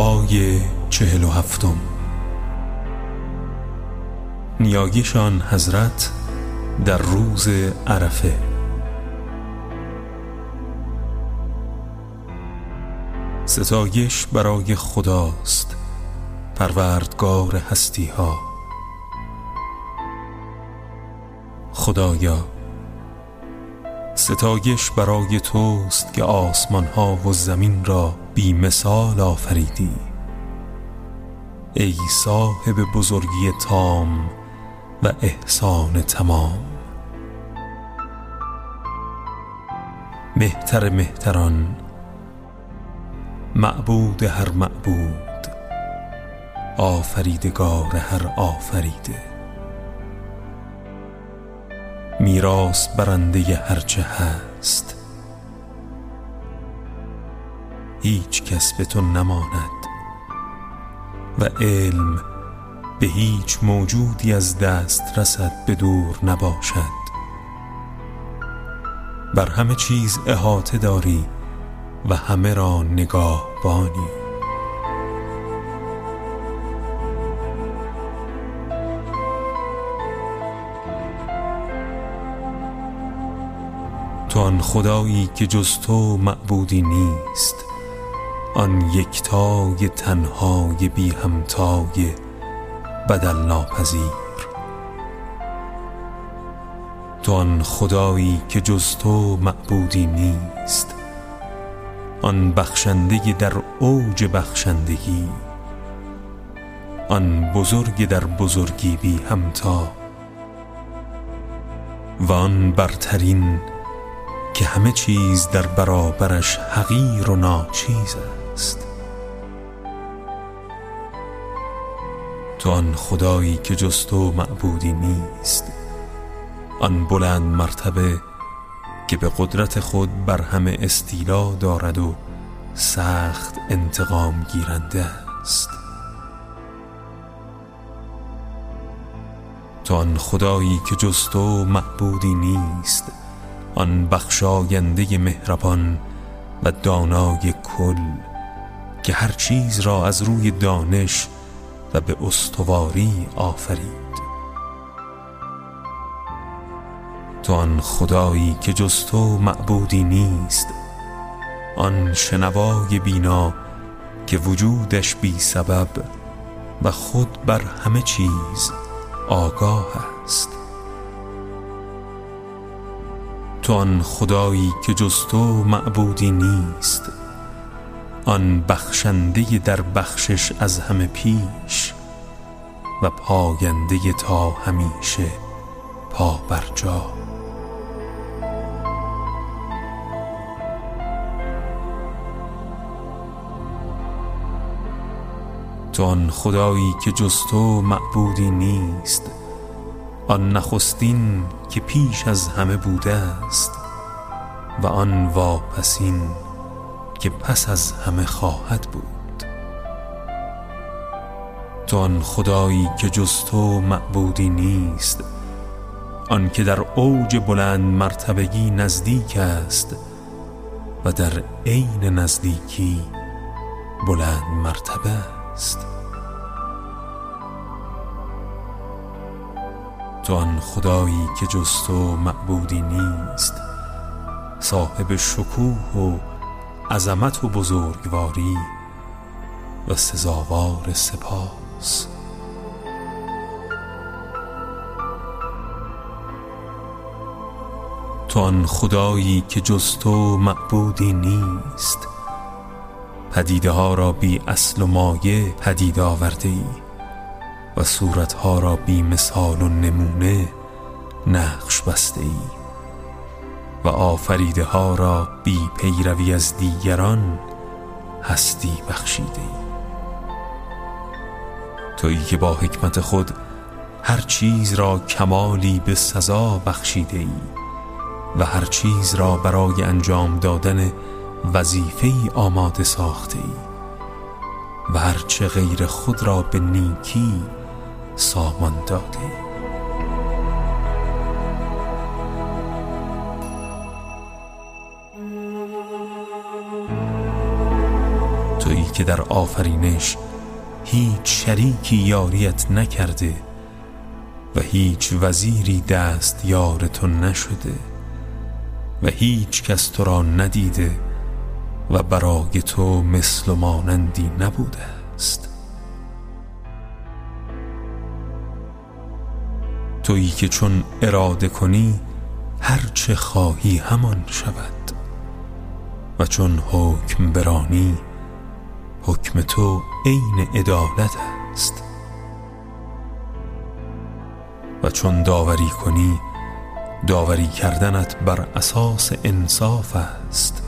دعای چهل و هفتم. نیایشان حضرت در روز عرفه. ستایش برای خداست پروردگار هستی ها خدایا ستایش برای توست که آسمان ها و زمین را بی مثال آفریدی. ای صاحب بزرگی تام و احسان تمام. مهتر مهتران معبود هر معبود آفریدگار هر آفریده. میراث برنده هرچه هست هیچ کس به تو نماند. و علم به هیچ موجودی از دست رسد به دور نباشد. بر همه چیز احاطه داری و همه را نگاه بانی تو آن خدایی که جز تو معبودی نیست. آن یکتای تنهای بی همتای بدل ناپذیر. تو آن خدایی که جز تو معبودی نیست. آن بخشنده در اوج بخشندگی. آن بزرگ در بزرگی بی همتا. و آن برترین که همه چیز در برابرش حقیر و ناچیز است. تو آن خدایی که جز تو معبودی نیست. آن بلند مرتبه که به قدرت خود بر همه استیلا دارد و سخت انتقام گیرنده است. تو آن خدایی که جز تو معبودی نیست. آن بخشاینده مهربان و دانای کل که هر چیز را از روی دانش و به استواری آفرید. تو آن خدایی که جز تو معبودی نیست آن شنوای بینا که وجودش بی سبب و خود بر همه چیز آگاه است. تو آن خدایی که جز تو معبودی نیست آن بخشنده در بخشش از همه پیش و پاینده تا همیشه پا بر جا. تو آن خدایی که جز تو معبودی نیست آن نخستین که پیش از همه بوده است و آن واپسین که پس از همه خواهد بود. تو آن خدایی که جز تو معبودی نیست آن که در اوج بلند مرتبگی نزدیک است و در عین نزدیکی بلند مرتبه است. تو آن خدایی که جز تو معبودی نیست صاحب شکوه و عظمت و بزرگواری و سزاوار سپاس. تو آن خدایی که جز تو معبودی نیست پدیده ها را بی اصل و مایه پدید آورده ای و صورتها را بی مثال و نمونه نقش بسته ای. و آفریده ها را بی پیروی از دیگران هستی بخشیده ای. تویی که با حکمت خود هر چیز را کمالی به سزا بخشیده ای و هر چیز را برای انجام دادن وظیفه آماده ساخته ای و هرچه غیر خود را به نیکی سامان داده تویی که در آفرینش هیچ شریکی یاریت نکرده و هیچ وزیری دست یار تو نشده و هیچ کس تو را ندیده و برای تو مثل مانندی نبوده است. تویی که چون اراده کنی هرچه خواهی همان شود و چون حکم برانی حکم تو عین عدالت است. و چون داوری کنی داوری کردنت بر اساس انصاف است.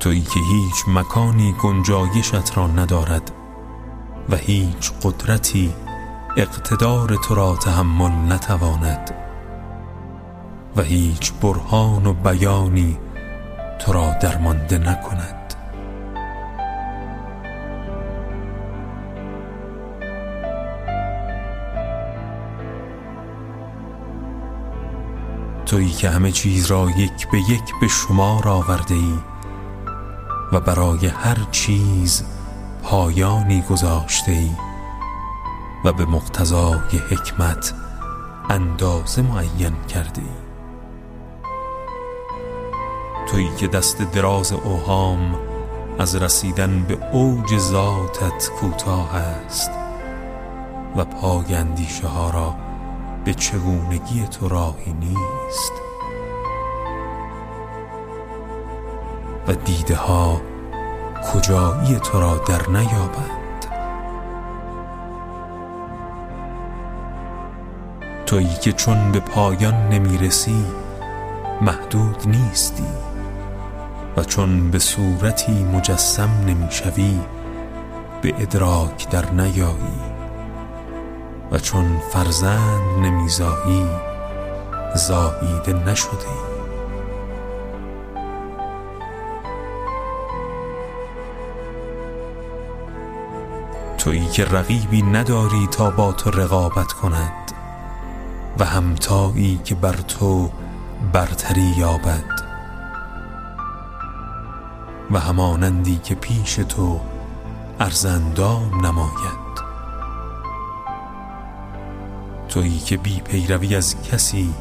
تویی که هیچ مکانی گنجایشت را ندارد و هیچ قدرتی اقتدار تو را تحمل نتواند و هیچ برهان و بیانی تو را درمانده نکند. تویی که همه چیز را یک به یک به شمار آورده ای و برای هر چیز پایانی گذاشته ای و به مقتضای حکمت اندازه معین کرده ای. تویی که دست دراز اوهام از رسیدن به اوج ذاتت کوتاه است و پای اندیشه ها را به چگونگی تو راهی نیست. و دیده ها کجایی تو را در نیابند؟ تویی که چون به پایان نمی‌رسی محدود نیستی. و چون به صورتی مجسم نمی‌شوی به ادراک در نیایی. و چون فرزند نمیزایی زاییده نشده تویی که رقیبی نداری تا با تو رقابت کند و همتایی که بر تو برتری یابد. و همانندی که پیش تو ارزندام نماید. تویی که بی پیروی از کسی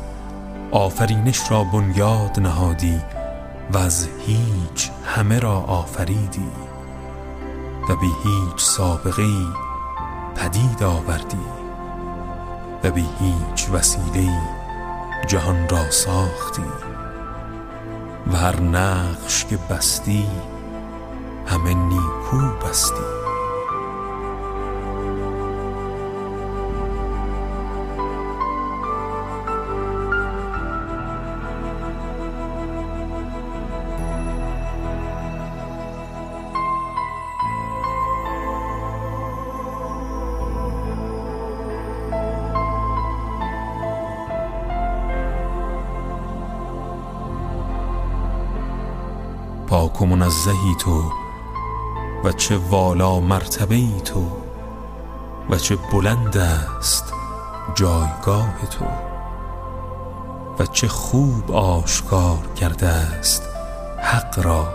آفرینش را بنیاد نهادی و از هیچ همه را آفریدی و بی هیچ سابقه پدید آوردی و بی هیچ وسیله جهان را ساختی و هر نقش که بستی همه نیکو بستی. پاک و منزهی تو و چه والا مرتبه ای تو و چه بلند است جایگاه تو و چه خوب آشکار کرده است حق را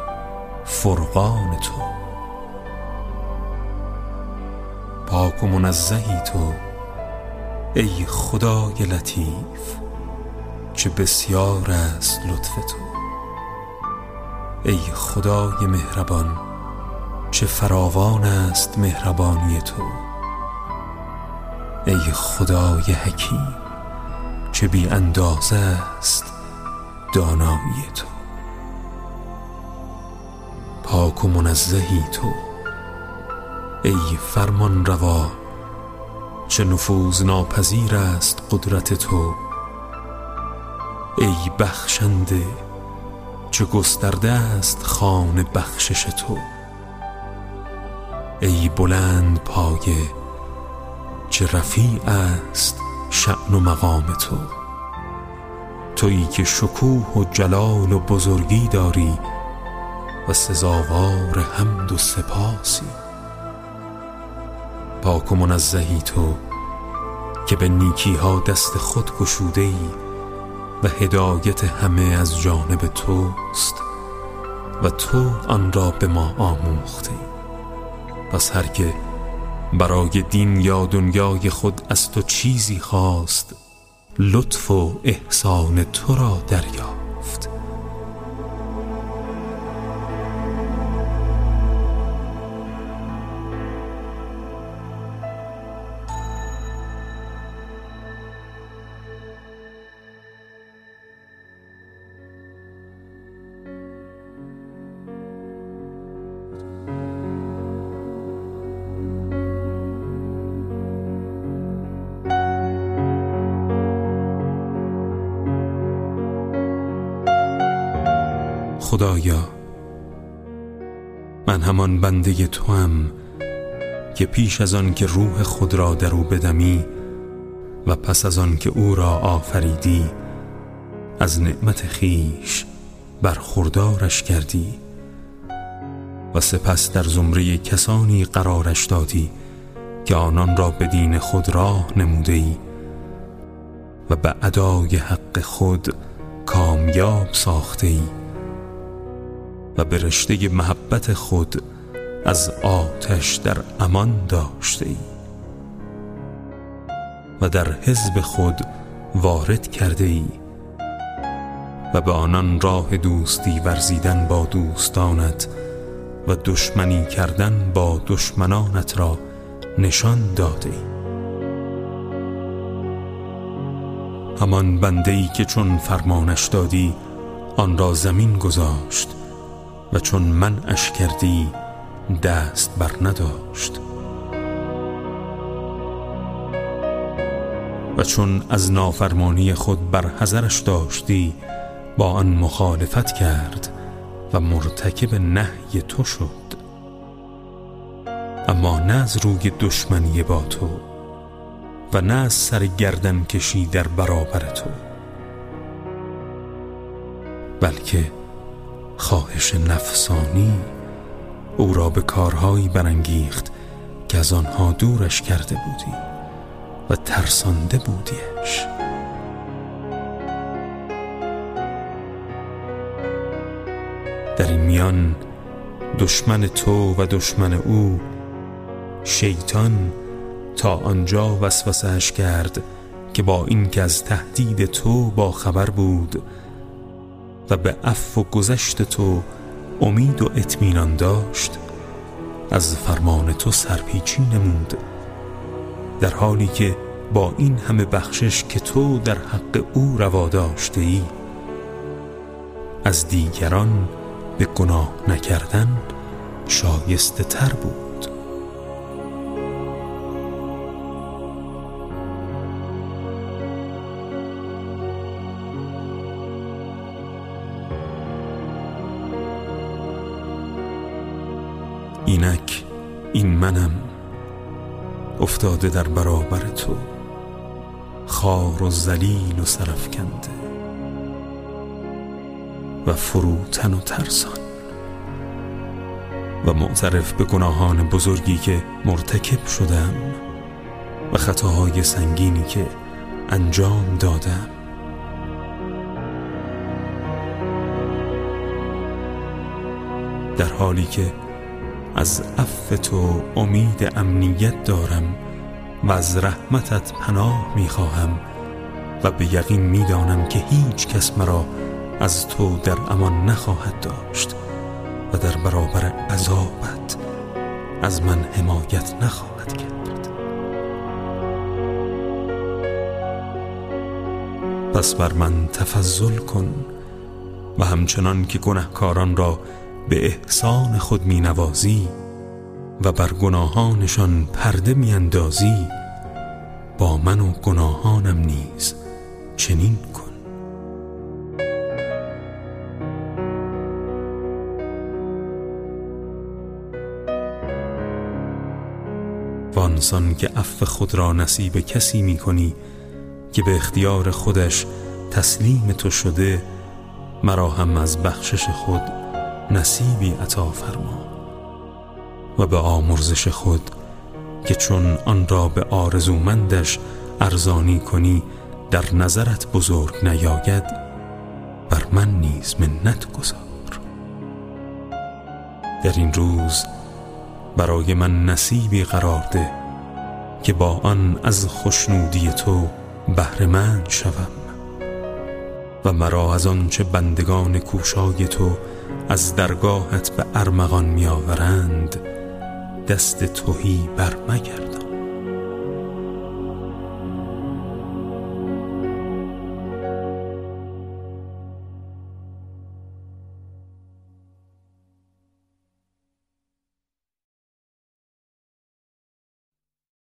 فرقان تو. پاک و منزهی تو ای خدای لطیف چه بسیار است لطف تو. ای خدای مهربان چه فراوان است مهربانی تو. ای خدای حکیم چه بی اندازه است دانایی تو. پاک و منزهی تو. ای فرمان روا چه نفوذ ناپذیر است قدرت تو. ای بخشنده چه گسترده است خان بخشش تو. ای بلند پایه چه رفیع است شعن و مقام تو. تویی که شکوه و جلال و بزرگی داری و سزاوار حمد و سپاسی. پاک و منزهی تو که به نیکی ها دست خود گشوده ای و هدایت همه از جانب توست و تو آن را به ما آموخته پس هر که برای دین یا دنیای خود از تو چیزی خواست لطف و احسان تو را دریافت. خدایا من همان بنده تو هم که پیش از آن که روح خود را در او بدمی و پس از آن که او را آفریدی از نعمت خیش برخوردارش کردی و سپس در زمره کسانی قرارش دادی که آنان را به دین خود راه نموده ای و به ادای حق خود کامیاب ساخته ای و به رشته محبت خود از آتش در امان داشته ای. و در حزب خود وارد کرده ای. و به آنان راه دوستی ورزیدن با دوستانت و دشمنی کردن با دشمنانت را نشان داده ای. همان بنده ای که چون فرمانش دادی آن را زمین گذاشت. و چون من اش کردی دست بر نداشت. و چون از نافرمانی خود بر حذرش داشتی با آن مخالفت کرد و مرتکب نهی تو شد. اما نه از روی دشمنی با تو و نه از سر گردن کشی در برابر تو بلکه خواهش نفسانی او را به کارهایی برانگیخت که از آنها دورش کرده بودی و ترسانده بودیش. در این میان دشمن تو و دشمن او شیطان تا آنجا وسوسهش کرد که با اینکه از تهدید تو با خبر بود و به عفو و گذشت تو امید و اطمینان داشت. از فرمان تو سرپیچی نمود در حالی که با این همه بخشش که تو در حق او روا داشته ای از دیگران به گناه نکردن شایسته تر بود. این منم افتاده در برابر تو خار و زلیل و سرفکنده و فروتن و ترسان و معترف به گناهان بزرگی که مرتکب شدم و خطاهای سنگینی که انجام دادم. در حالی که از عفو تو امید امنیت دارم و از رحمتت پناه می‌خواهم و به یقین می‌دانم که هیچ کس مرا از تو در امان نخواهد داشت و در برابر عذابت از من حمایت نخواهد کرد. پس بر من تفضل کن و همچنان که گنهکاران را به احسان خود می نوازی و بر گناهانشان پرده می اندازی با من و گناهانم نیز چنین کن. وانسان که عفو خود را نصیب کسی می کنی که به اختیار خودش تسلیم تو شده مرا هم از بخشش خود نصیبی عطا فرما و به آمرزش خود که چون آن را به آرزومندش ارزانی کنی در نظرت بزرگ نیاید بر من نیز منت گذار. در این روز برای من نصیبی قرار ده که با آن از خوشنودی تو بهرهمند شوم و مرا از آنچه بندگان کوشای تو از درگاهت به ارمغان میآورند دست توهی برمگرد